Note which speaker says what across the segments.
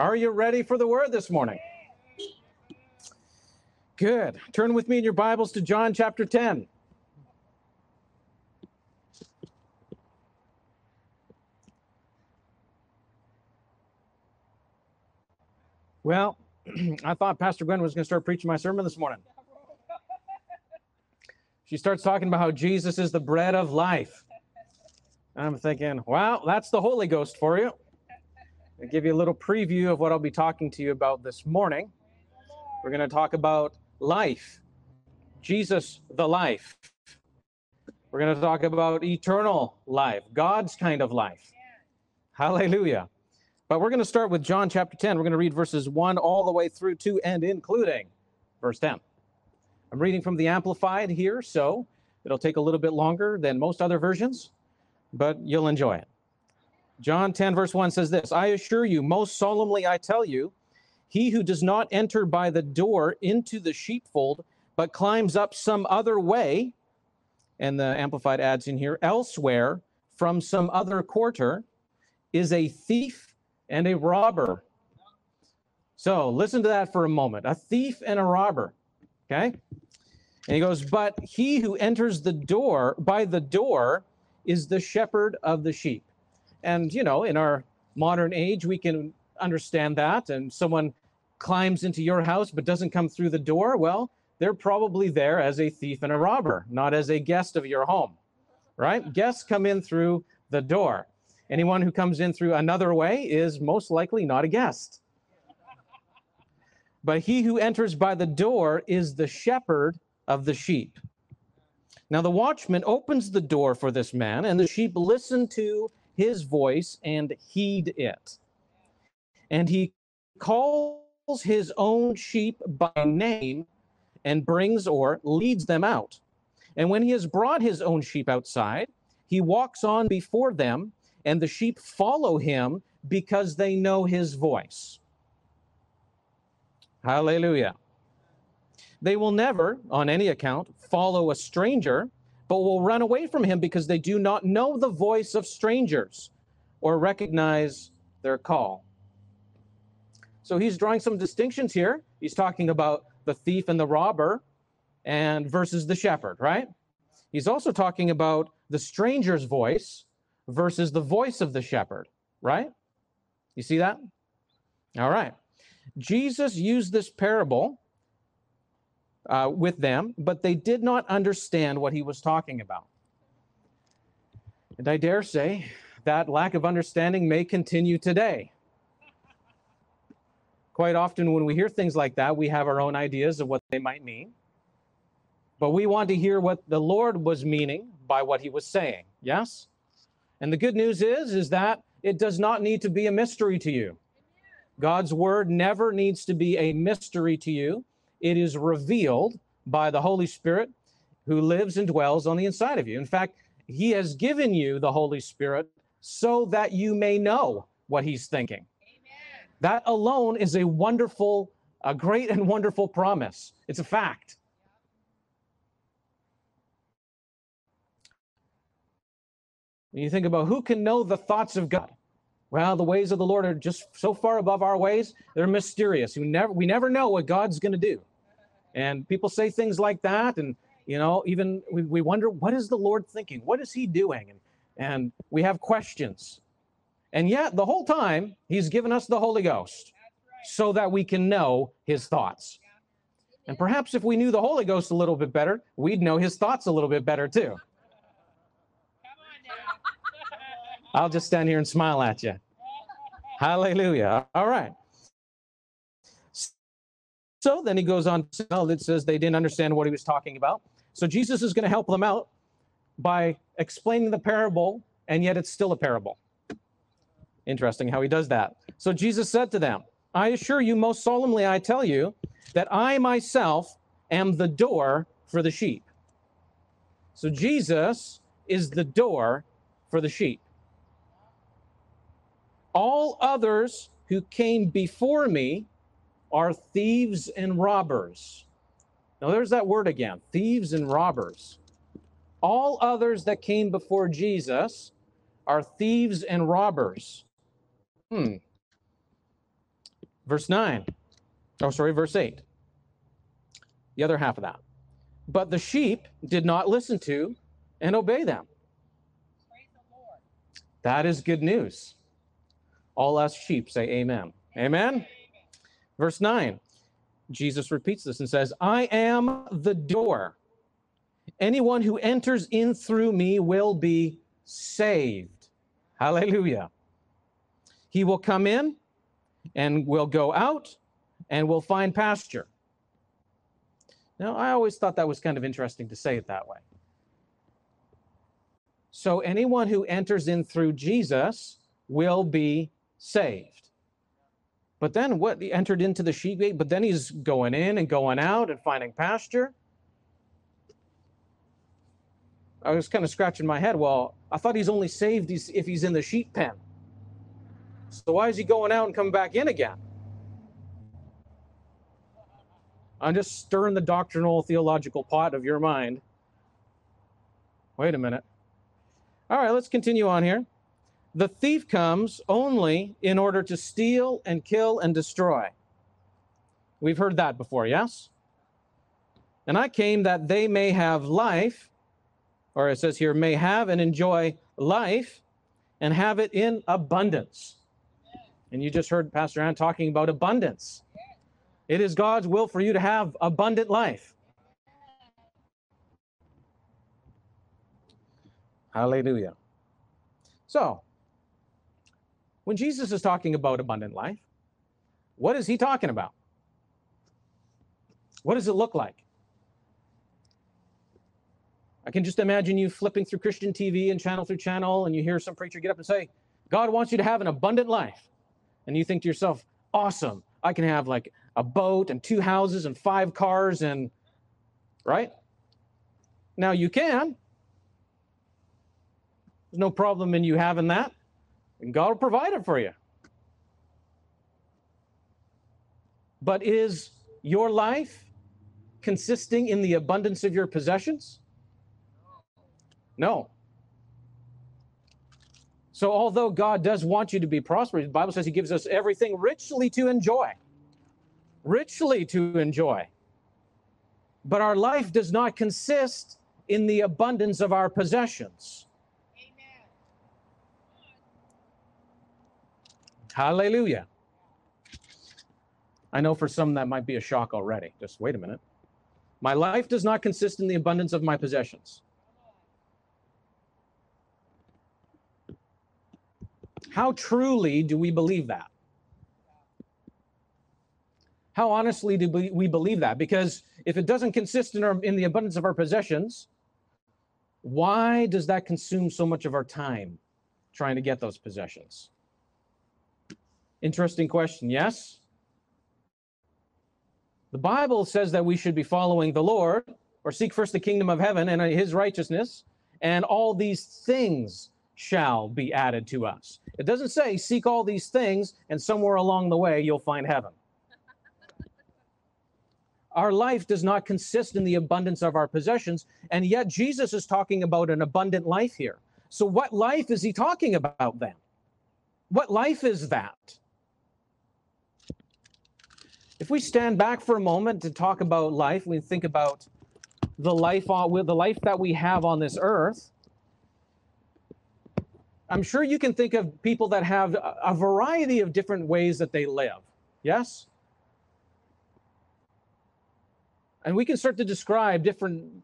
Speaker 1: Are you ready for the word this morning? Good. Turn with me in your Bibles to John chapter 10. Well, I thought Pastor Gwen was going to start preaching my sermon this morning. She starts talking about how Jesus is the bread of life. I'm thinking, wow, that's the Holy Ghost for you. I'll give you a little preview of what I'll be talking to you about this morning. We're going to talk about life, Jesus, the life. We're going to talk about eternal life, God's kind of life. Hallelujah. But we're going to start with John chapter 10. We're going to read verses 1 all the way through to and including verse 10. I'm reading from the Amplified here, so it'll take a little bit longer than most other versions, but you'll enjoy it. John 10, verse 1 says this I assure you, most solemnly I tell you, he who does not enter by the door into the sheepfold, but climbs up some other way, and the Amplified adds in here, elsewhere from some other quarter, is a thief and a robber. So listen to that for a moment. A thief and a robber. Okay? And he goes, But he who enters the door by the door is the shepherd of the sheep. And, you know, in our modern age, we can understand that. And someone climbs into your house but doesn't come through the door, well, they're probably there as a thief and a robber, not as a guest of your home, right? Guests come in through the door. Anyone who comes in through another way is most likely not a guest. But he who enters by the door is the shepherd of the sheep. Now the watchman opens the door for this man, and the sheep listen to his voice and heed it. And he calls his own sheep by name and brings or leads them out. And when he has brought his own sheep outside, he walks on before them and the sheep follow him because they know his voice. Hallelujah. They will never, on any account, follow a stranger, but will run away from him because they do not know the voice of strangers or recognize their call. So he's drawing some distinctions here. He's talking about the thief and the robber and versus the shepherd, right? He's also talking about the stranger's voice versus the voice of the shepherd, right? You see that? All right. Jesus used this parable uh, with them, but they did not understand what he was talking about. And I dare say that lack of understanding may continue today. Quite often, when we hear things like that, we have our own ideas of what they might mean. But we want to hear what the Lord was meaning by what he was saying. Yes? And the good news is, is that it does not need to be a mystery to you. God's word never needs to be a mystery to you. It is revealed by the Holy Spirit who lives and dwells on the inside of you. In fact, he has given you the Holy Spirit so that you may know what he's thinking. Amen. That alone is a wonderful, a great and wonderful promise. It's a fact. When you think about who can know the thoughts of God, well, the ways of the Lord are just so far above our ways, they're mysterious. We never, we never know what God's going to do. And people say things like that. And, you know, even we, we wonder, what is the Lord thinking? What is he doing? And, and we have questions. And yet, the whole time, he's given us the Holy Ghost so that we can know his thoughts. And perhaps if we knew the Holy Ghost a little bit better, we'd know his thoughts a little bit better too. I'll just stand here and smile at you. Hallelujah. All right. So then he goes on to tell, it says they didn't understand what he was talking about. So Jesus is going to help them out by explaining the parable, and yet it's still a parable. Interesting how he does that. So Jesus said to them, I assure you, most solemnly, I tell you, that I myself am the door for the sheep. So Jesus is the door for the sheep. All others who came before me are thieves and robbers. Now, there's that word again thieves and robbers. All others that came before Jesus are thieves and robbers. Hmm. Verse 9. Oh, sorry, verse 8. The other half of that. But the sheep did not listen to and obey them. That is good news. All us sheep say amen. Amen. Verse 9. Jesus repeats this and says, I am the door. Anyone who enters in through me will be saved. Hallelujah. He will come in and will go out and will find pasture. Now, I always thought that was kind of interesting to say it that way. So, anyone who enters in through Jesus will be saved. But then what? He entered into the sheep gate, but then he's going in and going out and finding pasture. I was kind of scratching my head. Well, I thought he's only saved if he's in the sheep pen. So why is he going out and coming back in again? I'm just stirring the doctrinal theological pot of your mind. Wait a minute. All right, let's continue on here. The thief comes only in order to steal and kill and destroy. We've heard that before, yes? And I came that they may have life, or it says here, may have and enjoy life and have it in abundance. And you just heard Pastor Ann talking about abundance. It is God's will for you to have abundant life. Hallelujah. So, when Jesus is talking about abundant life, what is he talking about? What does it look like? I can just imagine you flipping through Christian TV and channel through channel, and you hear some preacher get up and say, God wants you to have an abundant life. And you think to yourself, awesome, I can have like a boat and two houses and five cars, and right? Now you can. There's no problem in you having that. And God will provide it for you. But is your life consisting in the abundance of your possessions? No. So, although God does want you to be prosperous, the Bible says He gives us everything richly to enjoy. Richly to enjoy. But our life does not consist in the abundance of our possessions. Hallelujah. I know for some that might be a shock already. Just wait a minute. My life does not consist in the abundance of my possessions. How truly do we believe that? How honestly do we believe that? Because if it doesn't consist in, our, in the abundance of our possessions, why does that consume so much of our time trying to get those possessions? Interesting question, yes? The Bible says that we should be following the Lord or seek first the kingdom of heaven and uh, his righteousness, and all these things shall be added to us. It doesn't say seek all these things and somewhere along the way you'll find heaven. Our life does not consist in the abundance of our possessions, and yet Jesus is talking about an abundant life here. So, what life is he talking about then? What life is that? If we stand back for a moment to talk about life, we think about the life on the life that we have on this earth. I'm sure you can think of people that have a variety of different ways that they live. Yes? And we can start to describe different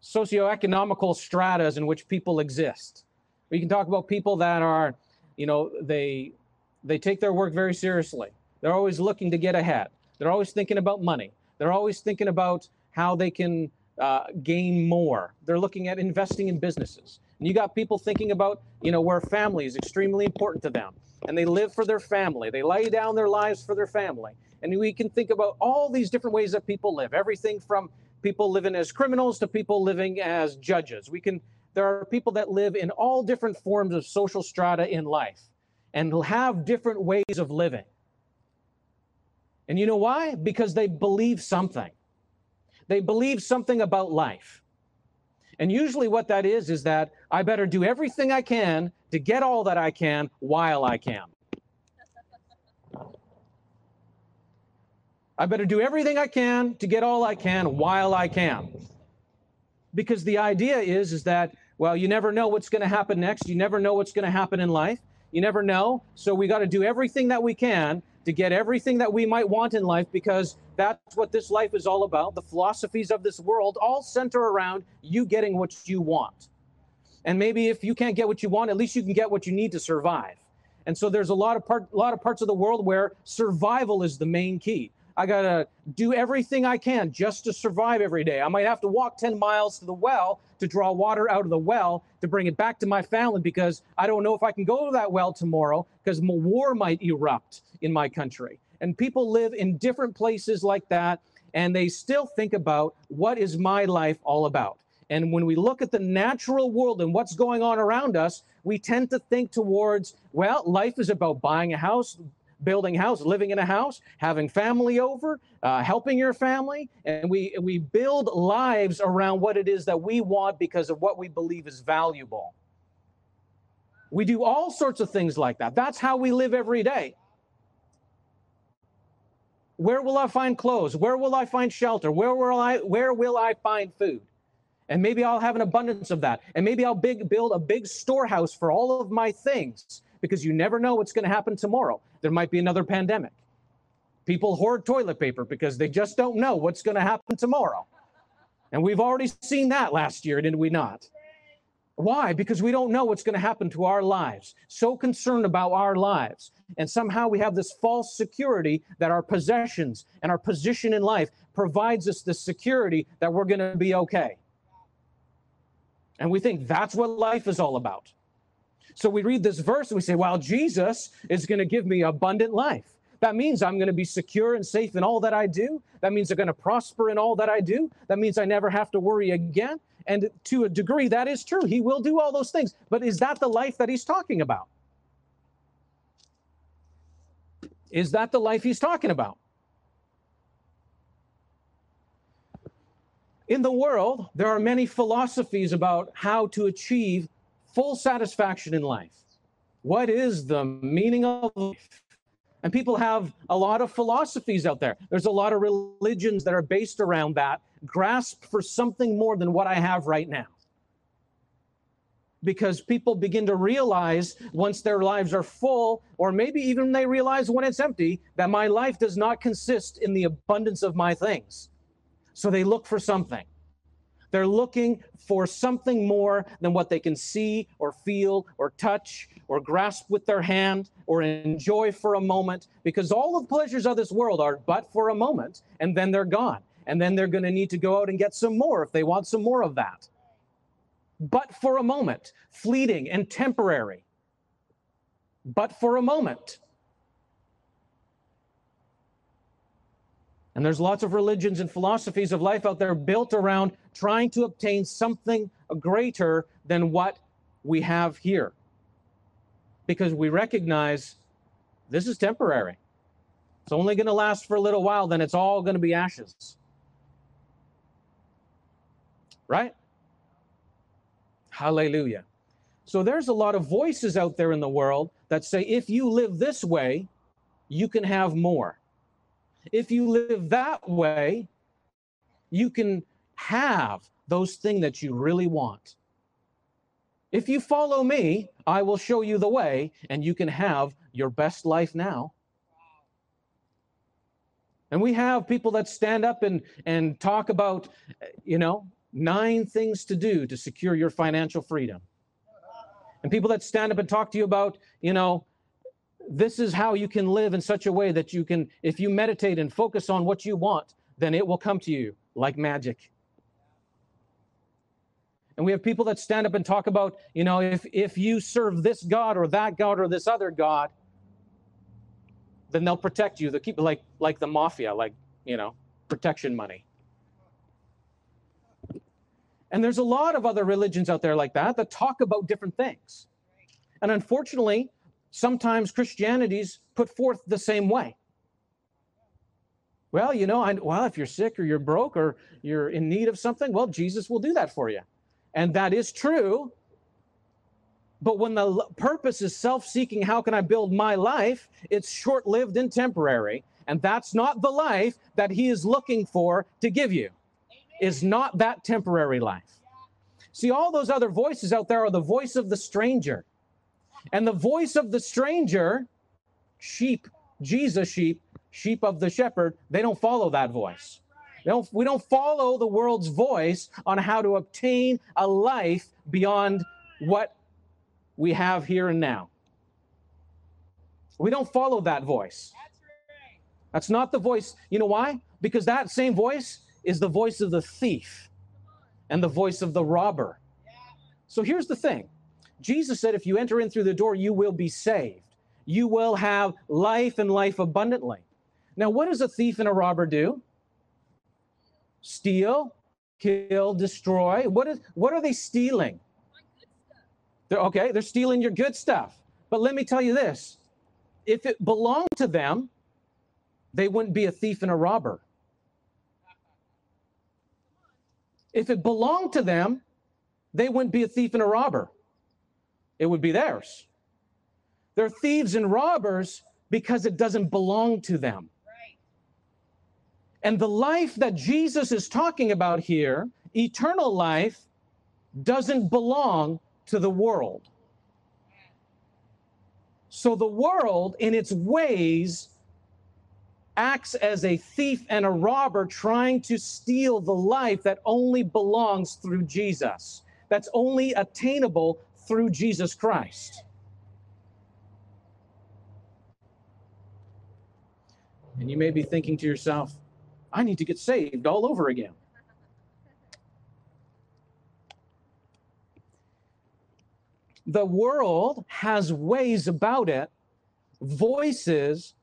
Speaker 1: socioeconomical stratas in which people exist. We can talk about people that are, you know, they they take their work very seriously. They're always looking to get ahead. They're always thinking about money. They're always thinking about how they can uh, gain more. They're looking at investing in businesses. And you got people thinking about, you know, where family is extremely important to them. And they live for their family. They lay down their lives for their family. And we can think about all these different ways that people live. Everything from people living as criminals to people living as judges. We can there are people that live in all different forms of social strata in life and have different ways of living. And you know why? Because they believe something. They believe something about life. And usually, what that is, is that I better do everything I can to get all that I can while I can. I better do everything I can to get all I can while I can. Because the idea is, is that, well, you never know what's going to happen next. You never know what's going to happen in life. You never know. So we got to do everything that we can to get everything that we might want in life because that's what this life is all about. The philosophies of this world all center around you getting what you want. And maybe if you can't get what you want, at least you can get what you need to survive. And so there's a lot of part, a lot of parts of the world where survival is the main key. I got to do everything I can just to survive every day. I might have to walk 10 miles to the well to draw water out of the well to bring it back to my family because I don't know if I can go to that well tomorrow because war might erupt in my country. And people live in different places like that and they still think about what is my life all about. And when we look at the natural world and what's going on around us, we tend to think towards, well, life is about buying a house, building house, living in a house, having family over, uh, helping your family, and we we build lives around what it is that we want because of what we believe is valuable. We do all sorts of things like that. That's how we live every day. Where will I find clothes? Where will I find shelter? Where will I where will I find food? And maybe I'll have an abundance of that. And maybe I'll big, build a big storehouse for all of my things because you never know what's going to happen tomorrow. There might be another pandemic. People hoard toilet paper because they just don't know what's going to happen tomorrow. And we've already seen that last year, didn't we not? Why? Because we don't know what's going to happen to our lives. So concerned about our lives. And somehow we have this false security that our possessions and our position in life provides us the security that we're going to be okay. And we think that's what life is all about. So we read this verse and we say, well, Jesus is going to give me abundant life. That means I'm going to be secure and safe in all that I do. That means I'm going to prosper in all that I do. That means I never have to worry again. And to a degree, that is true. He will do all those things. But is that the life that he's talking about? Is that the life he's talking about? In the world, there are many philosophies about how to achieve full satisfaction in life. What is the meaning of life? And people have a lot of philosophies out there. There's a lot of religions that are based around that, grasp for something more than what I have right now. Because people begin to realize once their lives are full, or maybe even they realize when it's empty, that my life does not consist in the abundance of my things. So they look for something. They're looking for something more than what they can see or feel or touch or grasp with their hand or enjoy for a moment because all of the pleasures of this world are but for a moment and then they're gone. And then they're going to need to go out and get some more if they want some more of that. But for a moment, fleeting and temporary. But for a moment. And there's lots of religions and philosophies of life out there built around trying to obtain something greater than what we have here. Because we recognize this is temporary. It's only going to last for a little while, then it's all going to be ashes. Right? Hallelujah. So there's a lot of voices out there in the world that say if you live this way, you can have more. If you live that way, you can have those things that you really want. If you follow me, I will show you the way, and you can have your best life now. And we have people that stand up and, and talk about, you know, nine things to do to secure your financial freedom. And people that stand up and talk to you about, you know, this is how you can live in such a way that you can, if you meditate and focus on what you want, then it will come to you like magic. And we have people that stand up and talk about, you know, if, if you serve this God or that God or this other God, then they'll protect you. They'll keep like like the mafia, like, you know, protection money. And there's a lot of other religions out there like that that talk about different things. And unfortunately, sometimes Christianity's put forth the same way. Well, you know, I, well, if you're sick or you're broke or you're in need of something, well, Jesus will do that for you. And that is true. But when the purpose is self seeking, how can I build my life? It's short lived and temporary. And that's not the life that he is looking for to give you, is not that temporary life. See, all those other voices out there are the voice of the stranger. And the voice of the stranger, sheep, Jesus sheep, sheep of the shepherd, they don't follow that voice. Don't, we don't follow the world's voice on how to obtain a life beyond what we have here and now. We don't follow that voice. That's not the voice. You know why? Because that same voice is the voice of the thief and the voice of the robber. So here's the thing Jesus said, if you enter in through the door, you will be saved. You will have life and life abundantly. Now, what does a thief and a robber do? Steal, kill, destroy. What is what are they stealing? They're okay, they're stealing your good stuff. But let me tell you this. If it belonged to them, they wouldn't be a thief and a robber. If it belonged to them, they wouldn't be a thief and a robber. It would be theirs. They're thieves and robbers because it doesn't belong to them. And the life that Jesus is talking about here, eternal life, doesn't belong to the world. So the world, in its ways, acts as a thief and a robber trying to steal the life that only belongs through Jesus, that's only attainable through Jesus Christ. And you may be thinking to yourself, I need to get saved all over again. The world has ways about it, voices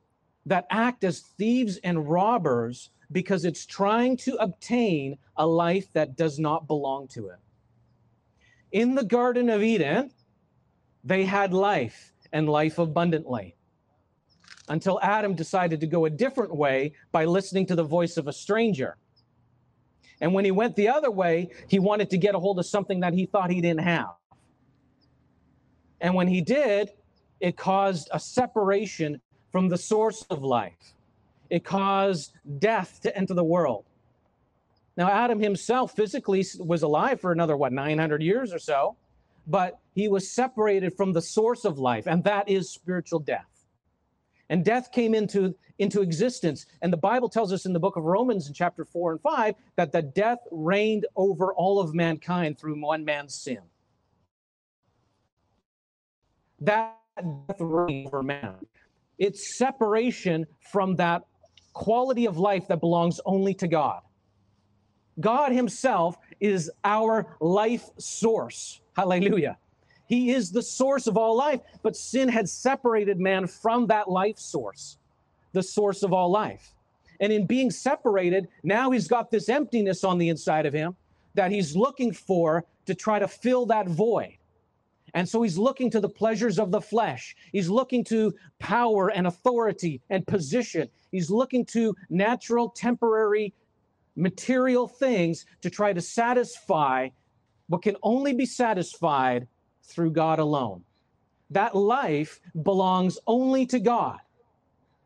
Speaker 1: that act as thieves and robbers because it's trying to obtain a life that does not belong to it. In the Garden of Eden, they had life and life abundantly until Adam decided to go a different way by listening to the voice of a stranger. And when he went the other way, he wanted to get a hold of something that he thought he didn't have. And when he did, it caused a separation from the source of life. It caused death to enter the world. Now, Adam himself physically was alive for another, what, 900 years or so, but he was separated from the source of life, and that is spiritual death and death came into, into existence. And the Bible tells us in the book of Romans in chapter 4 and 5 that the death reigned over all of mankind through one man's sin. That death reigned over man. It's separation from that quality of life that belongs only to God. God Himself is our life source. Hallelujah. He is the source of all life, but sin had separated man from that life source, the source of all life. And in being separated, now he's got this emptiness on the inside of him that he's looking for to try to fill that void. And so he's looking to the pleasures of the flesh. He's looking to power and authority and position. He's looking to natural, temporary, material things to try to satisfy what can only be satisfied through God alone. That life belongs only to God,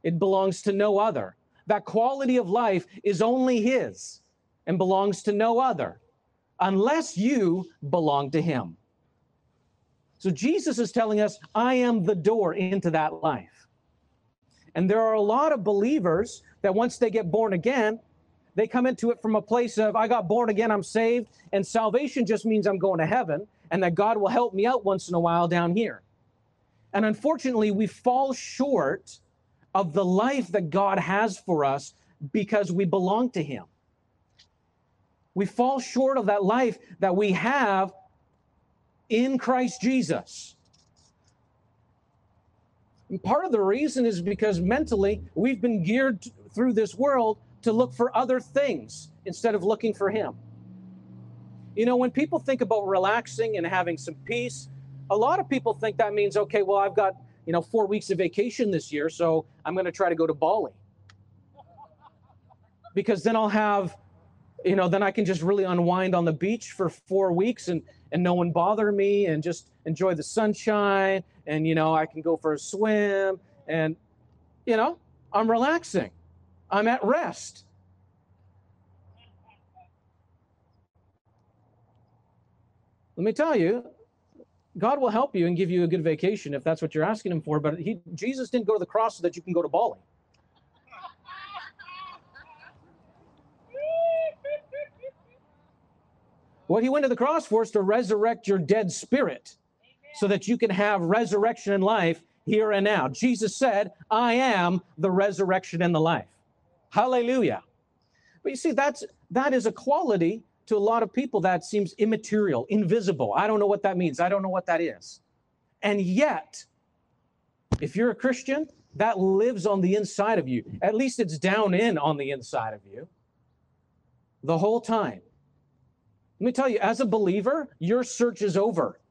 Speaker 1: it belongs to no other. That quality of life is only His and belongs to no other unless you belong to Him. So Jesus is telling us, I am the door into that life. And there are a lot of believers that once they get born again, they come into it from a place of, I got born again, I'm saved, and salvation just means I'm going to heaven and that God will help me out once in a while down here. And unfortunately, we fall short of the life that God has for us because we belong to Him. We fall short of that life that we have in Christ Jesus. And part of the reason is because mentally we've been geared through this world to look for other things instead of looking for Him. You know, when people think about relaxing and having some peace, a lot of people think that means, okay, well, I've got, you know, four weeks of vacation this year, so I'm going to try to go to Bali. Because then I'll have, you know, then I can just really unwind on the beach for four weeks and, and no one bother me and just enjoy the sunshine. And, you know, I can go for a swim and, you know, I'm relaxing. I'm at rest. Let me tell you, God will help you and give you a good vacation if that's what you're asking Him for. But he, Jesus didn't go to the cross so that you can go to Bali. What He went to the cross for is to resurrect your dead spirit so that you can have resurrection and life here and now. Jesus said, I am the resurrection and the life. Hallelujah. But you see, that's that is a quality to a lot of people that seems immaterial, invisible. I don't know what that means. I don't know what that is. And yet, if you're a Christian, that lives on the inside of you. At least it's down in on the inside of you the whole time. Let me tell you, as a believer, your search is over.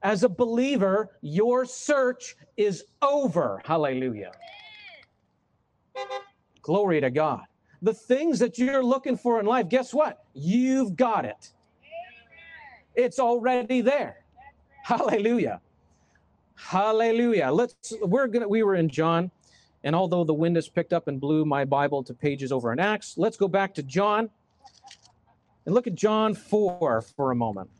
Speaker 1: As a believer, your search is over. Hallelujah. Glory to God. The things that you're looking for in life, guess what? You've got it. It's already there. Hallelujah. Hallelujah. Let's we're gonna we were in John, and although the wind has picked up and blew my Bible to pages over in Acts, let's go back to John and look at John 4 for a moment.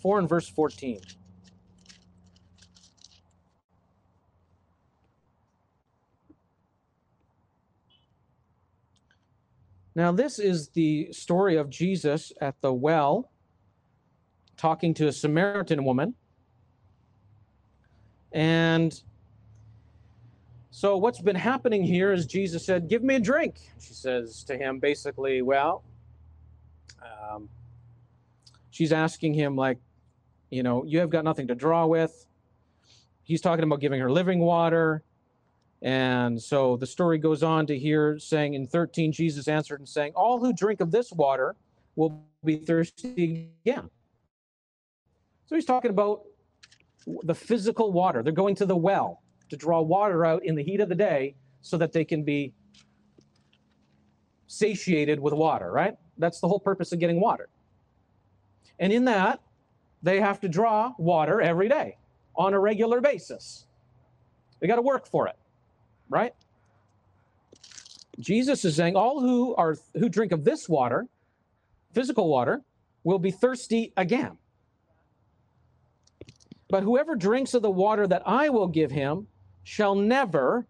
Speaker 1: 4 and verse 14. Now, this is the story of Jesus at the well talking to a Samaritan woman. And so, what's been happening here is Jesus said, Give me a drink. She says to him, basically, Well, um, she's asking him, like, you know, you have got nothing to draw with. He's talking about giving her living water. And so the story goes on to here saying in 13, Jesus answered and saying, All who drink of this water will be thirsty again. So he's talking about the physical water. They're going to the well to draw water out in the heat of the day so that they can be satiated with water, right? That's the whole purpose of getting water. And in that, they have to draw water every day on a regular basis. They got to work for it right? Jesus is saying all who are who drink of this water, physical water, will be thirsty again. But whoever drinks of the water that I will give him shall never,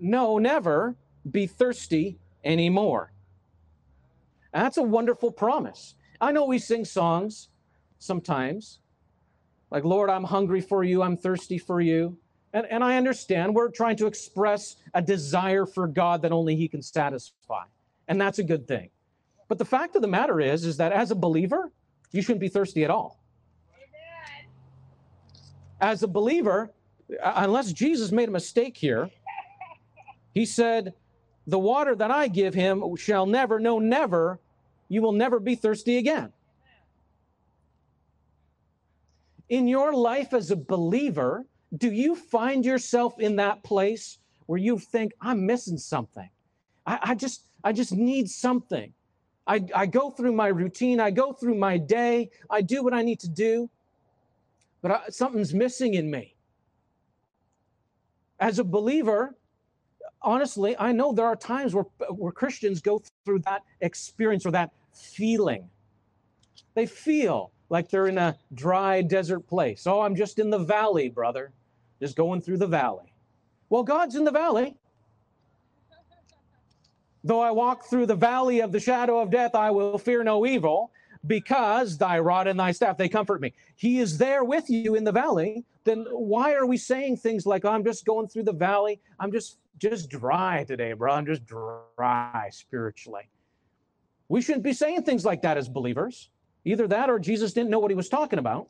Speaker 1: no, never be thirsty anymore. that's a wonderful promise. I know we sing songs sometimes, like, Lord, I'm hungry for you, I'm thirsty for you. And, and I understand we're trying to express a desire for God that only He can satisfy. And that's a good thing. But the fact of the matter is, is that as a believer, you shouldn't be thirsty at all. As a believer, uh, unless Jesus made a mistake here, he said, The water that I give him shall never, no, never, you will never be thirsty again. In your life as a believer, do you find yourself in that place where you think, I'm missing something? I, I just, I just need something. I, I go through my routine, I go through my day, I do what I need to do, but I, something's missing in me. As a believer, honestly, I know there are times where, where Christians go through that experience or that feeling. They feel like they're in a dry desert place. Oh, I'm just in the valley, brother just going through the valley. Well, God's in the valley. Though I walk through the valley of the shadow of death, I will fear no evil because thy rod and thy staff, they comfort me. He is there with you in the valley. Then why are we saying things like, I'm just going through the valley? I'm just, just dry today, bro. I'm just dry spiritually. We shouldn't be saying things like that as believers. Either that or Jesus didn't know what he was talking about.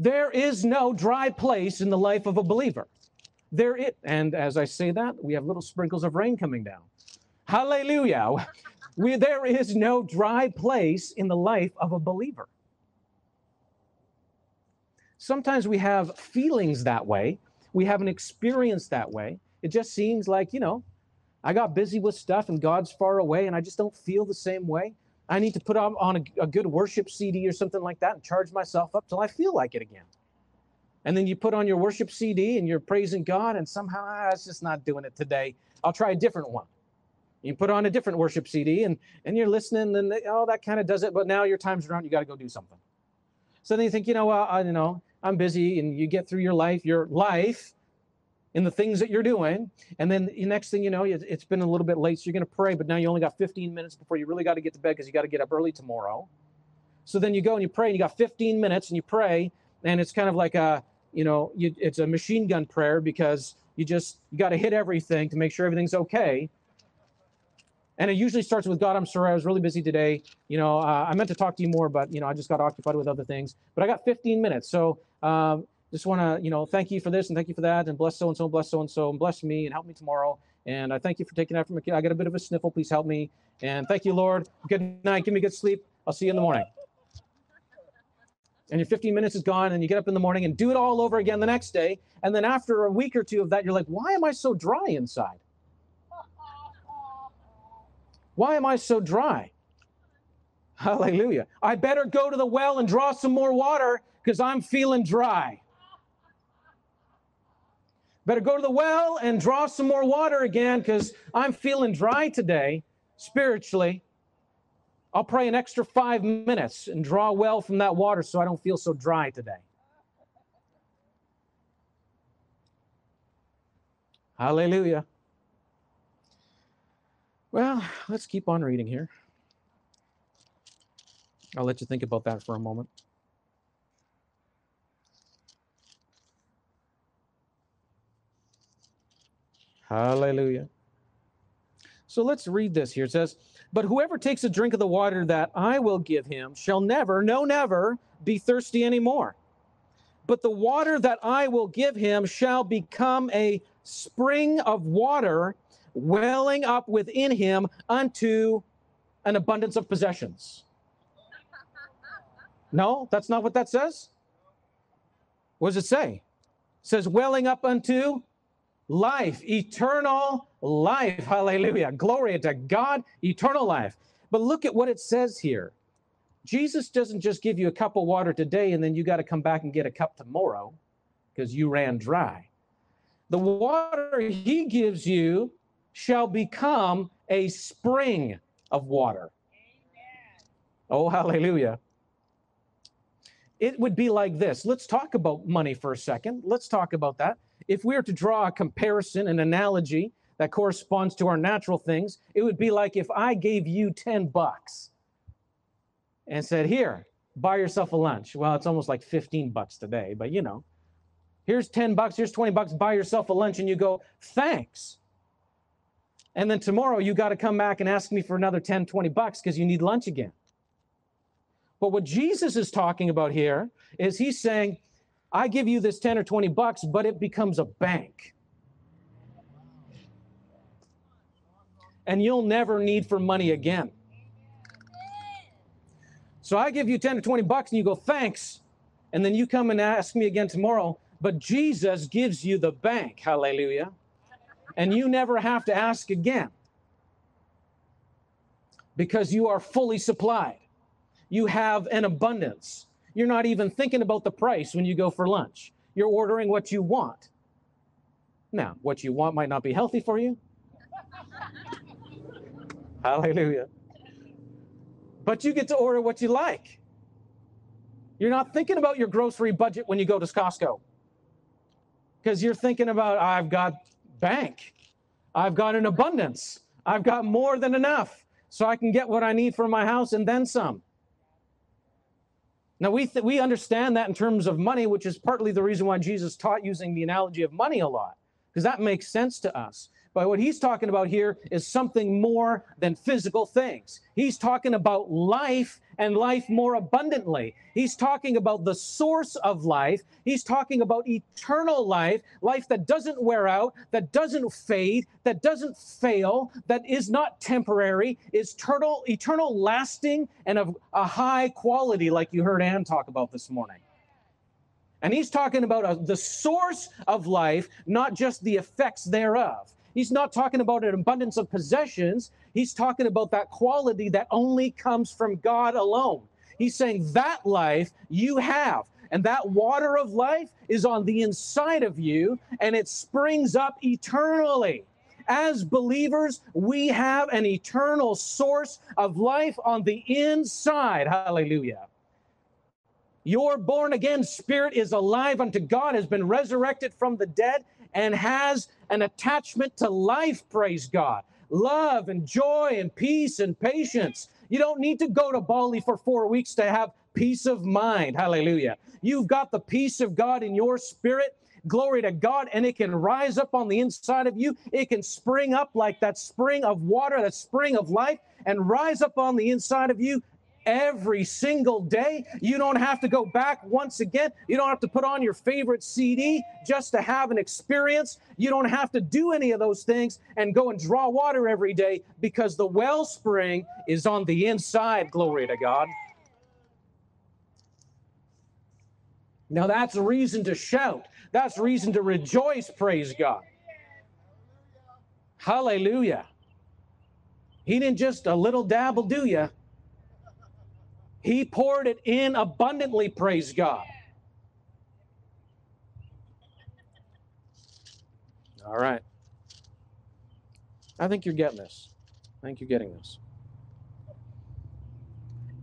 Speaker 1: There is no dry place in the life of a believer. There it, and as I say that, we have little sprinkles of rain coming down. Hallelujah. We, there is no dry place in the life of a believer. Sometimes we have feelings that way. We have an experience that way. It just seems like, you know, I got busy with stuff and God's far away and I just don't feel the same way. I need to put on, on a, a good worship CD or something like that and charge myself up till I feel like it again. And then you put on your worship CD and you're praising God, and somehow ah, it's just not doing it today. I'll try a different one. You put on a different worship CD and, and you're listening, and they, oh, that kind of does it, but now your time's around, you got to go do something. So then you think, you know, well, I, you know, I'm busy, and you get through your life, your life, in the things that you're doing. And then the next thing you know, it's been a little bit late, so you're going to pray, but now you only got 15 minutes before you really got to get to bed because you got to get up early tomorrow. So then you go and you pray, and you got 15 minutes, and you pray, and it's kind of like a, you know, you, it's a machine gun prayer because you just you got to hit everything to make sure everything's okay. And it usually starts with God. I'm sorry, I was really busy today. You know, uh, I meant to talk to you more, but you know, I just got occupied with other things. But I got 15 minutes, so um, just want to, you know, thank you for this and thank you for that, and bless so and so, bless so and so, and bless me and help me tomorrow. And I thank you for taking after me. I got a bit of a sniffle. Please help me. And thank you, Lord. Good night. Give me good sleep. I'll see you in the morning. And your 15 minutes is gone, and you get up in the morning and do it all over again the next day. And then after a week or two of that, you're like, why am I so dry inside? Why am I so dry? Hallelujah. I better go to the well and draw some more water because I'm feeling dry. Better go to the well and draw some more water again because I'm feeling dry today spiritually. I'll pray an extra five minutes and draw well from that water so I don't feel so dry today. Hallelujah. Well, let's keep on reading here. I'll let you think about that for a moment. Hallelujah. So let's read this here. It says, But whoever takes a drink of the water that I will give him shall never, no, never be thirsty anymore. But the water that I will give him shall become a spring of water welling up within him unto an abundance of possessions. No, that's not what that says. What does it say? It says welling up unto life, eternal life. Hallelujah. Glory to God, eternal life. But look at what it says here. Jesus doesn't just give you a cup of water today and then you got to come back and get a cup tomorrow because you ran dry. The water he gives you shall become a spring of water. Amen. Oh, hallelujah. It would be like this. Let's talk about money for a second. Let's talk about that if we were to draw a comparison, an analogy that corresponds to our natural things, it would be like if I gave you 10 bucks and said, Here, buy yourself a lunch. Well, it's almost like 15 bucks today, but you know, here's 10 bucks, here's 20 bucks, buy yourself a lunch, and you go, Thanks. And then tomorrow you got to come back and ask me for another 10, 20 bucks because you need lunch again. But what Jesus is talking about here is he's saying, I give you this 10 or 20 bucks, but it becomes a bank. And you'll never need for money again. So I give you 10 or 20 bucks and you go, thanks. And then you come and ask me again tomorrow. But Jesus gives you the bank. Hallelujah. And you never have to ask again because you are fully supplied. You have an abundance. You're not even thinking about the price when you go for lunch. You're ordering what you want. Now, what you want might not be healthy for you. Hallelujah. But you get to order what you like. You're not thinking about your grocery budget when you go to Costco. Because you're thinking about, I've got bank, I've got an abundance, I've got more than enough, so I can get what I need for my house and then some. Now, we, th- we understand that in terms of money, which is partly the reason why Jesus taught using the analogy of money a lot, because that makes sense to us. But what he's talking about here is something more than physical things. He's talking about life and life more abundantly. He's talking about the source of life. He's talking about eternal life, life that doesn't wear out, that doesn't fade, that doesn't fail, that is not temporary, is eternal, eternal lasting, and of a high quality, like you heard Ann talk about this morning. And he's talking about a, the source of life, not just the effects thereof. He's not talking about an abundance of possessions. He's talking about that quality that only comes from God alone. He's saying that life you have. And that water of life is on the inside of you and it springs up eternally. As believers, we have an eternal source of life on the inside. Hallelujah. Your born again spirit is alive unto God, has been resurrected from the dead, and has an attachment to life, praise God. Love and joy and peace and patience. You don't need to go to Bali for four weeks to have peace of mind. Hallelujah. You've got the peace of God in your spirit. Glory to God. And it can rise up on the inside of you. It can spring up like that spring of water, that spring of life, and rise up on the inside of you every single day. You don't have to go back once again. You don't have to put on your favorite CD just to have an experience. You don't have to do any of those things and go and draw water every day because the wellspring is on the inside. Glory to God. Now that's a reason to shout. That's reason to rejoice. Praise God. Hallelujah. He didn't just a little dabble do you. He poured it in abundantly, praise God. All right. I think you're getting this. I think you're getting this.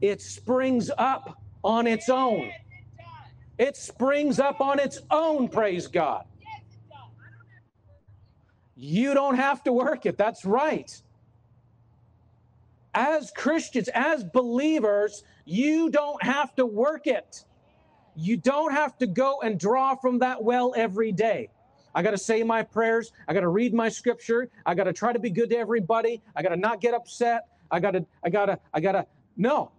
Speaker 1: It springs up on its own. It springs up on its own, praise God. You don't have to work it. That's right. As Christians, as believers, you don't have to work it. You don't have to go and draw from that well every day. I got to say my prayers. I got to read my scripture. I got to try to be good to everybody. I got to not get upset. I got to, I got to, I got to. No.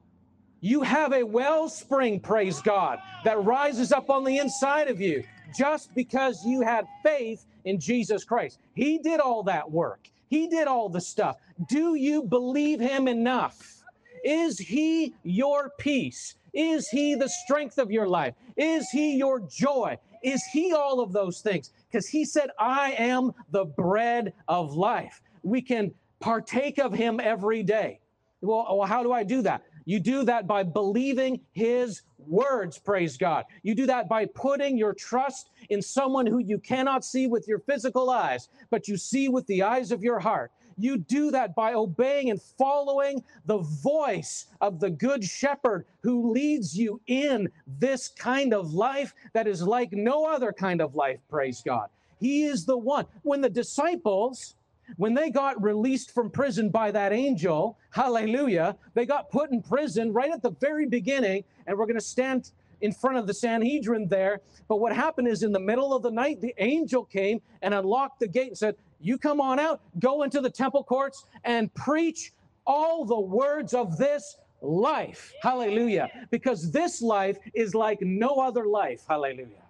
Speaker 1: You have a wellspring, praise God, that rises up on the inside of you just because you had faith in Jesus Christ. He did all that work, He did all the stuff. Do you believe Him enough? Is He your peace? Is He the strength of your life? Is He your joy? Is He all of those things? Because He said, I am the bread of life. We can partake of Him every day. Well, how do I do that? You do that by believing His words, praise God. You do that by putting your trust in someone who you cannot see with your physical eyes, but you see with the eyes of your heart. You do that by obeying and following the voice of the Good Shepherd who leads you in this kind of life that is like no other kind of life, praise God. He is the one. When the disciples, when they got released from prison by that angel, hallelujah, they got put in prison right at the very beginning, and we're going to stand in front of the Sanhedrin there. But what happened is in the middle of the night, the angel came and unlocked the gate and said, you come on out, go into the temple courts and preach all the words of this life. Hallelujah. Because this life is like no other life. Hallelujah.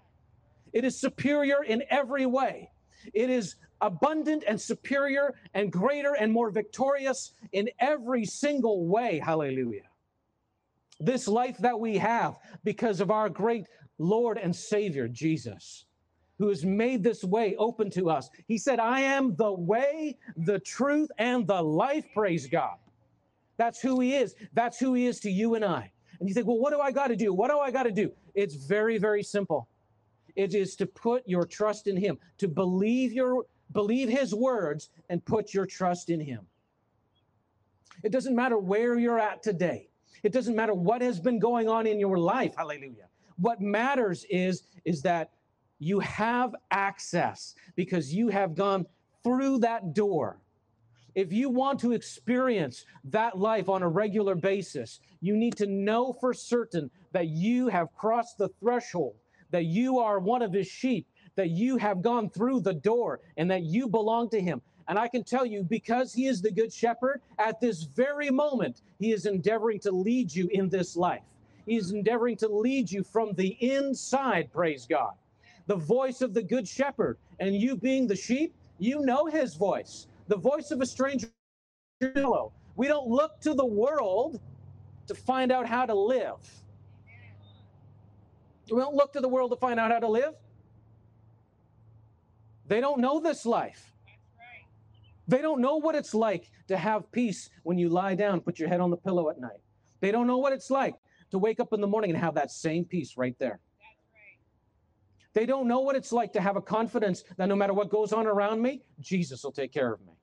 Speaker 1: It is superior in every way. It is abundant and superior and greater and more victorious in every single way. Hallelujah. This life that we have because of our great Lord and Savior, Jesus who has made this way open to us. He said, I am the way, the truth, and the life, praise God. That's who He is. That's who He is to you and I. And you think, well, what do I got to do? What do I got to do? It's very, very simple. It is to put your trust in Him, to believe your believe His words and put your trust in Him. It doesn't matter where you're at today. It doesn't matter what has been going on in your life. Hallelujah. What matters is is that you have access because you have gone through that door. If you want to experience that life on a regular basis, you need to know for certain that you have crossed the threshold, that you are one of his sheep, that you have gone through the door, and that you belong to him. And I can tell you, because He is the Good Shepherd, at this very moment, He is endeavoring to lead you in this life. He's endeavoring to lead you from the inside, praise God. The voice of the Good Shepherd. And you being the sheep, you know His voice. The voice of a stranger. We don't look to the world to find out how to live. We don't look to the world to find out how to live. They don't know this life. They don't know what it's like to have peace when you lie down, put your head on the pillow at night. They don't know what it's like to wake up in the morning and have that same peace right there. They don't know what it's like to have a confidence that no matter what goes on around me, Jesus will take care of me.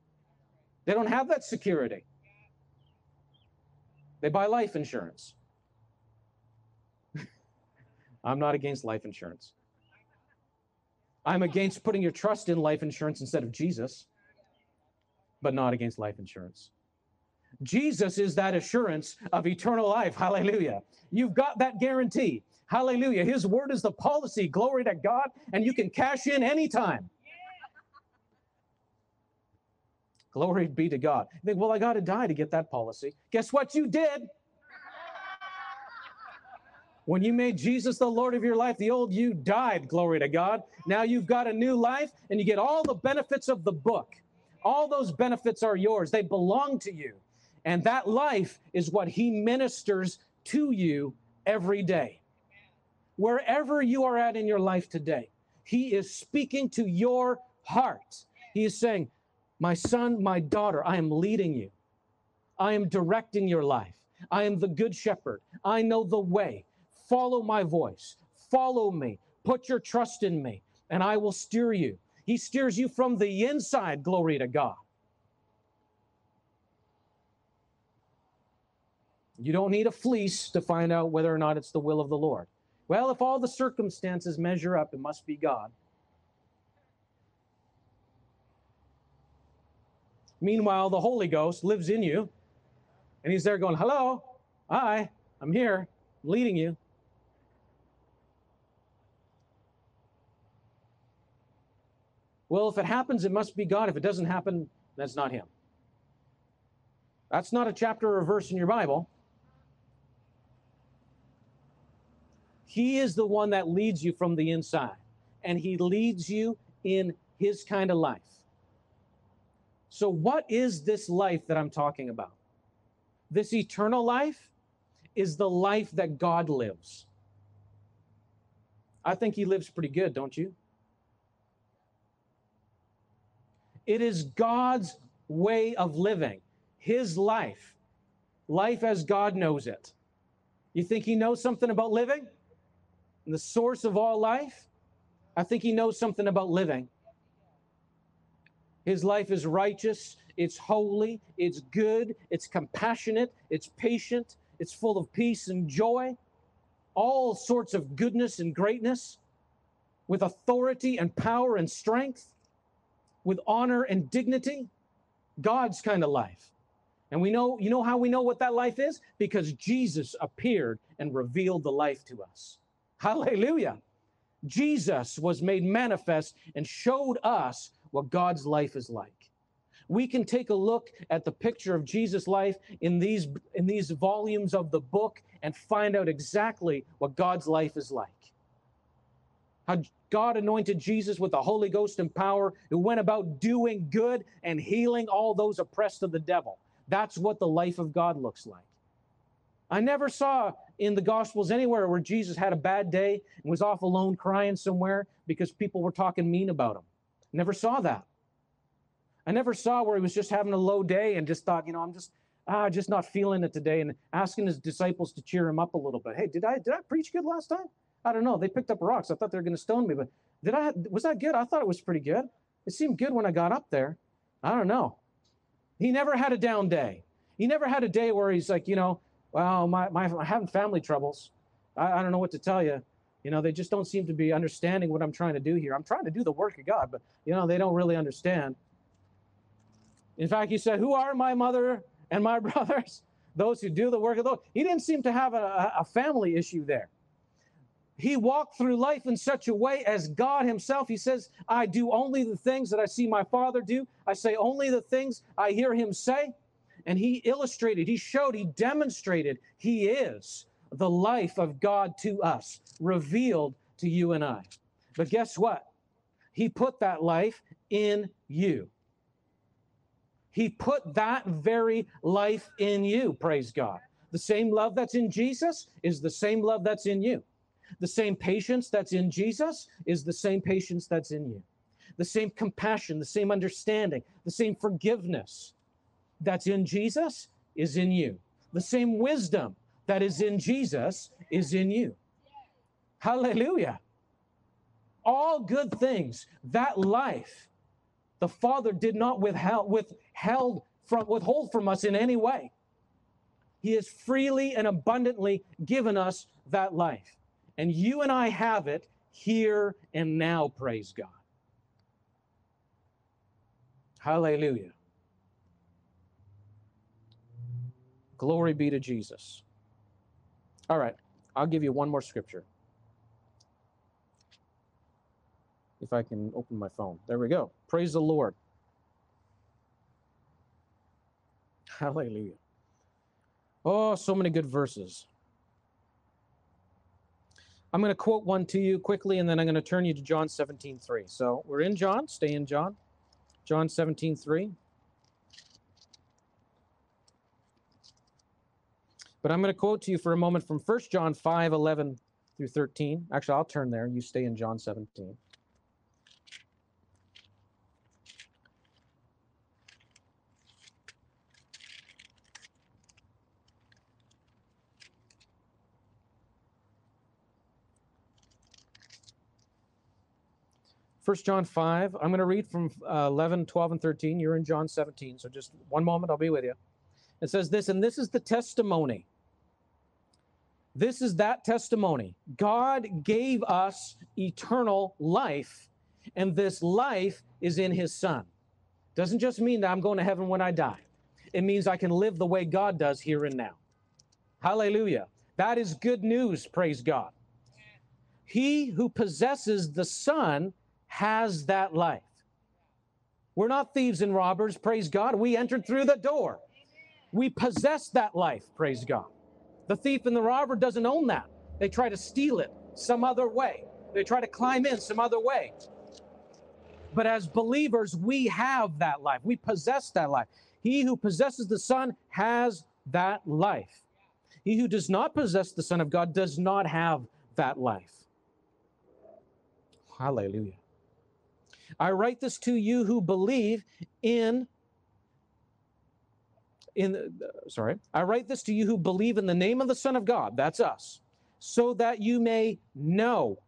Speaker 1: They don't have that security. They buy life insurance. I'm not against life insurance. I'm against putting your trust in life insurance instead of Jesus, but not against life insurance. Jesus is that assurance of eternal life. Hallelujah. You've got that guarantee. Hallelujah. His word is the policy. Glory to God. And you can cash in anytime. Glory be to God. You think, well, I got to die to get that policy. Guess what you did? When you made Jesus the Lord of your life, the old you died, glory to God. Now you've got a new life and you get all the benefits of the book. All those benefits are yours, they belong to you. And that life is what He ministers to you every day. Wherever you are at in your life today, He is speaking to your heart. He is saying, My son, my daughter, I am leading you. I am directing your life. I am the good shepherd. I know the way. Follow my voice. Follow me. Put your trust in me, and I will steer you. He steers you from the inside, glory to God. You don't need a fleece to find out whether or not it's the will of the Lord. Well, if all the circumstances measure up, it must be God. Meanwhile, the Holy Ghost lives in you, and He's there going, Hello, hi, I'm here, I'm leading you. Well, if it happens, it must be God. If it doesn't happen, that's not Him. That's not a chapter or a verse in your Bible. He is the one that leads you from the inside, and He leads you in His kind of life. So, what is this life that I'm talking about? This eternal life is the life that God lives. I think He lives pretty good, don't you? It is God's way of living, His life, life as God knows it. You think He knows something about living? And the source of all life? I think He knows something about living. His life is righteous, it's holy, it's good, it's compassionate, it's patient, it's full of peace and joy, all sorts of goodness and greatness, with authority and power and strength with honor and dignity, God's kind of life. And we know, you know how we know what that life is? Because Jesus appeared and revealed the life to us. Hallelujah. Jesus was made manifest and showed us what God's life is like. We can take a look at the picture of Jesus' life in these, in these volumes of the book and find out exactly what God's life is like. How God anointed Jesus with the Holy Ghost and power, who went about doing good and healing all those oppressed of the devil. That's what the life of God looks like. I never saw in the Gospels anywhere where Jesus had a bad day and was off alone crying somewhere because people were talking mean about him. Never saw that. I never saw where he was just having a low day and just thought, you know, I'm just ah, just not feeling it today, and asking his disciples to cheer him up a little bit. Hey, did I did I preach good last time? I don't know. They picked up rocks. I thought they were going to stone me, but did I? Was that good? I thought it was pretty good. It seemed good when I got up there. I don't know. He never had a down day. He never had a day where he's like, you know, well, my, my I'm having family troubles. I, I don't know what to tell you. You know, they just don't seem to be understanding what I'm trying to do here. I'm trying to do the work of God, but you know, they don't really understand. In fact, he said, Who are my mother and my brothers? Those who do the work of Lord. He didn't seem to have a, a family issue there. He walked through life in such a way as God Himself. He says, I do only the things that I see my Father do. I say only the things I hear Him say. And He illustrated, He showed, He demonstrated He is the life of God to us, revealed to you and I. But guess what? He put that life in you. He put that very life in you, praise God. The same love that's in Jesus is the same love that's in you. The same patience that's in Jesus is the same patience that's in you. The same compassion, the same understanding, the same forgiveness that's in Jesus is in you. The same wisdom that is in Jesus is in you. Hallelujah. All good things, that life, the Father did not withheld, withheld from, withhold from us in any way. He has freely and abundantly given us that life. And you and I have it here and now, praise God. Hallelujah. Glory be to Jesus. All right, I'll give you one more scripture. If I can open my phone. There we go. Praise the Lord. Hallelujah. Oh, so many good verses. I'm going to quote one to you quickly, and then I'm going to turn you to John 17, 3. So we're in John. Stay in John. John 17, 3. But I'm going to quote to you for a moment from 1 John 5, 11 through 13. Actually, I'll turn there. You stay in John 17. 1 John 5. I'm going to read from uh, 11, 12, and 13. You're in John 17, so just one moment, I'll be with you. It says this, and this is the testimony. This is that testimony. God gave us eternal life, and this life is in his Son. Doesn't just mean that I'm going to heaven when I die. It means I can live the way God does here and now. Hallelujah. That is good news, praise God. He who possesses the Son has that life. We're not thieves and robbers, praise God. We entered through the door. We possess that life, praise God. The thief and the robber doesn't own that. They try to steal it some other way. They try to climb in some other way. But as believers, we have that life. We possess that life. He who possesses the Son has that life. He who does not possess the Son of God does not have that life. Hallelujah. I write this to you who believe in in uh, sorry, I write this to you who believe in the name of the Son of God, that's us, so that you may know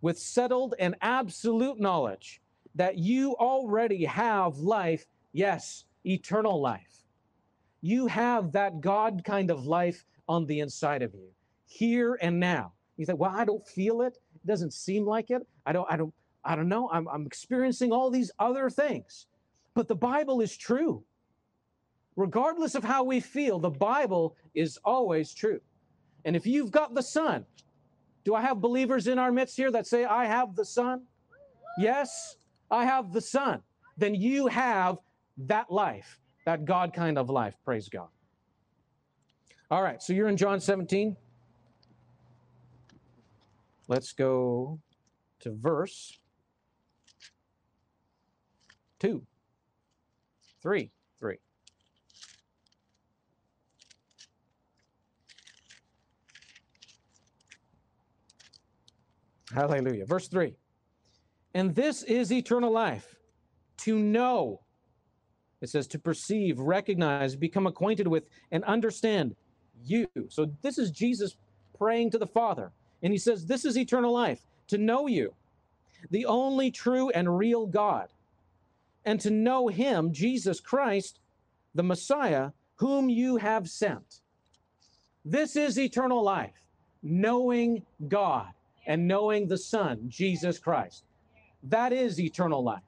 Speaker 1: with settled and absolute knowledge that you already have life, yes, eternal life. You have that God kind of life on the inside of you, here and now. You say, well, I don't feel it. It doesn't seem like it. I don't, I don't, I don't know, I'm, I'm experiencing all these other things. But the Bible is true. Regardless of how we feel, the Bible is always true. And if you've got the Son, do I have believers in our midst here that say, I have the Son? Yes, I have the Son. Then you have that life, that God kind of life. Praise God. All right, so you're in John 17. Let's go to verse two, three, three. Hallelujah. Verse 3. And this is eternal life, to know. It says to perceive, recognize, become acquainted with, and understand you. So this is Jesus praying to the Father. And he says, This is eternal life, to know you, the only true and real God, and to know him, Jesus Christ, the Messiah, whom you have sent. This is eternal life, knowing God and knowing the Son, Jesus Christ. That is eternal life.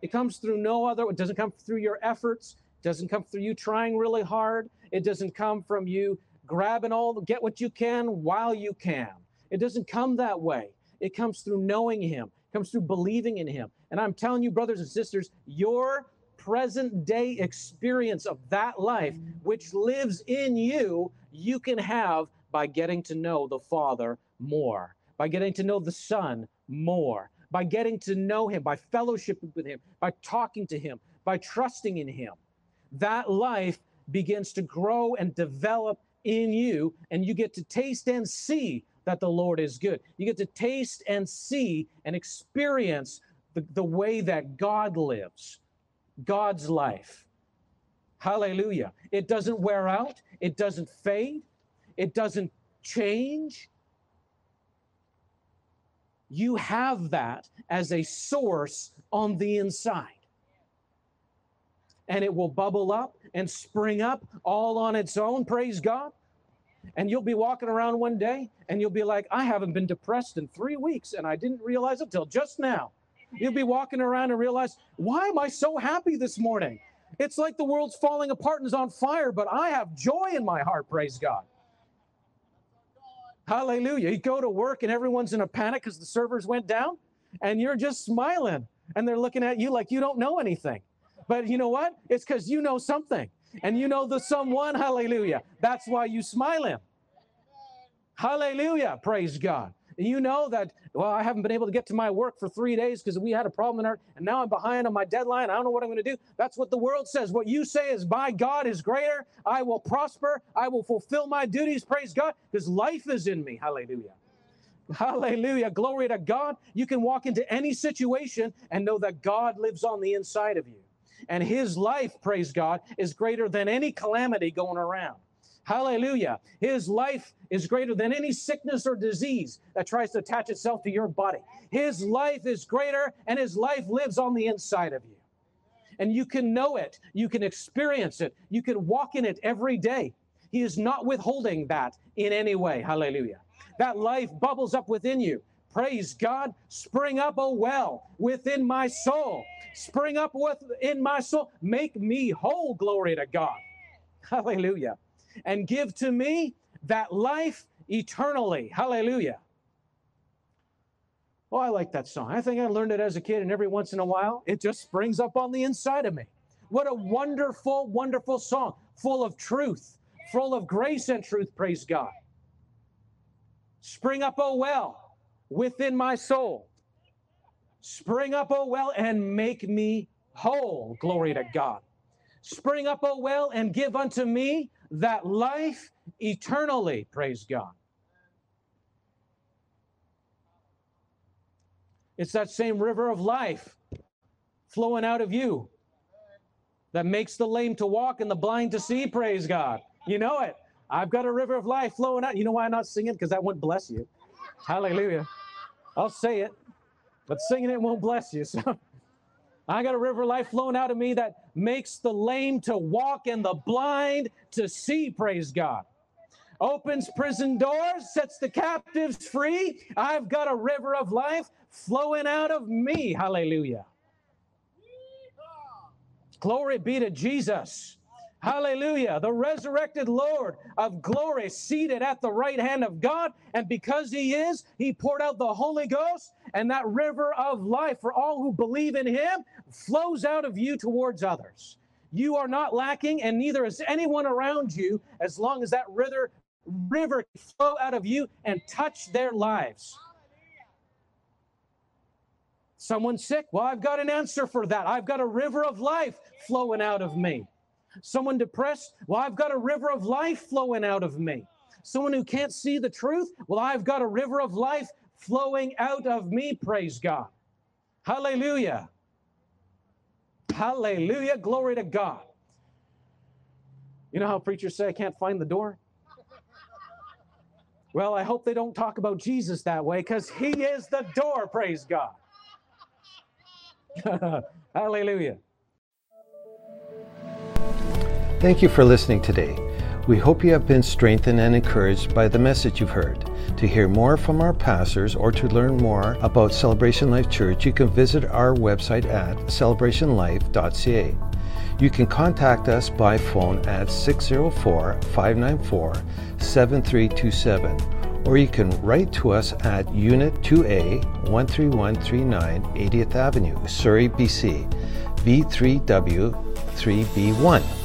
Speaker 1: It comes through no other, it doesn't come through your efforts, it doesn't come through you trying really hard, it doesn't come from you grabbing all, get what you can while you can. It doesn't come that way. It comes through knowing Him, it comes through believing in Him. And I'm telling you, brothers and sisters, your present day experience of that life, which lives in you, you can have by getting to know the Father more, by getting to know the Son more, by getting to know Him, by fellowship with Him, by talking to Him, by trusting in Him. That life begins to grow and develop in you, and you get to taste and see that the Lord is good. You get to taste and see and experience the, the way that God lives, God's life. Hallelujah. It doesn't wear out, it doesn't fade, it doesn't change. You have that as a source on the inside. And it will bubble up and spring up all on its own, praise God. And you'll be walking around one day and you'll be like, I haven't been depressed in three weeks and I didn't realize it till just now. You'll be walking around and realize, why am I so happy this morning? It's like the world's falling apart and is on fire, but I have joy in my heart, praise God. Hallelujah. You go to work and everyone's in a panic because the servers went down, and you're just smiling, and they're looking at you like you don't know anything. But you know what? It's because you know something, and you know the someone. Hallelujah. That's why you smiling. Hallelujah. Praise God. You know that, well, I haven't been able to get to my work for three days because we had a problem in our, and now I'm behind on my deadline. I don't know what I'm going to do. That's what the world says. What you say is, my God is greater. I will prosper. I will fulfill my duties. Praise God, because life is in me. Hallelujah. Hallelujah. Glory to God. You can walk into any situation and know that God lives on the inside of you. And his life, praise God, is greater than any calamity going around. Hallelujah. His life is greater than any sickness or disease that tries to attach itself to your body. His life is greater, and his life lives on the inside of you. And you can know it, you can experience it, you can walk in it every day. He is not withholding that in any way. Hallelujah. That life bubbles up within you. Praise God. Spring up, oh well, within my soul. Spring up within my soul. Make me whole. Glory to God. Hallelujah and give to me that life eternally. Hallelujah. Oh, I like that song. I think I learned it as a kid, and every once in a while, it just springs up on the inside of me. What a wonderful, wonderful song, full of truth, full of grace and truth, praise God. Spring up, oh well, within my soul. Spring up, oh well, and make me whole. Glory to God. Spring up, oh well, and give unto me that life eternally. Praise God. It's that same river of life flowing out of you that makes the lame to walk and the blind to see. Praise God. You know it. I've got a river of life flowing out. You know why I'm not singing? Because that won't bless you. Hallelujah. I'll say it, but singing it won't bless you. So I got a river of life flowing out of me that makes the lame to walk and the blind to see, praise God. Opens prison doors, sets the captives free. I've got a river of life flowing out of me. Hallelujah. Glory be to Jesus. Hallelujah. The resurrected Lord of glory seated at the right hand of God. And because he is, he poured out the Holy Ghost, and that river of life for all who believe in him flows out of you towards others. You are not lacking, and neither is anyone around you as long as that river, river flow out of you and touch their lives. Someone sick? Well, I've got an answer for that. I've got a river of life flowing out of me. Someone depressed? Well, I've got a river of life flowing out of me. Someone who can't see the truth? Well, I've got a river of life flowing out of me. Praise God. Hallelujah. Hallelujah. Glory to God. You know how preachers say, I can't find the door? Well, I hope they don't talk about Jesus that way because he is the door. Praise God. Hallelujah.
Speaker 2: Thank you for listening today. We hope you have been strengthened and encouraged by the message you've heard. To hear more from our pastors or to learn more about Celebration Life Church, you can visit our website at celebrationlife.ca. You can contact us by phone at 604 594 7327 or you can write to us at Unit 2A, 13139 80th Avenue, Surrey, BC, B3W3B1.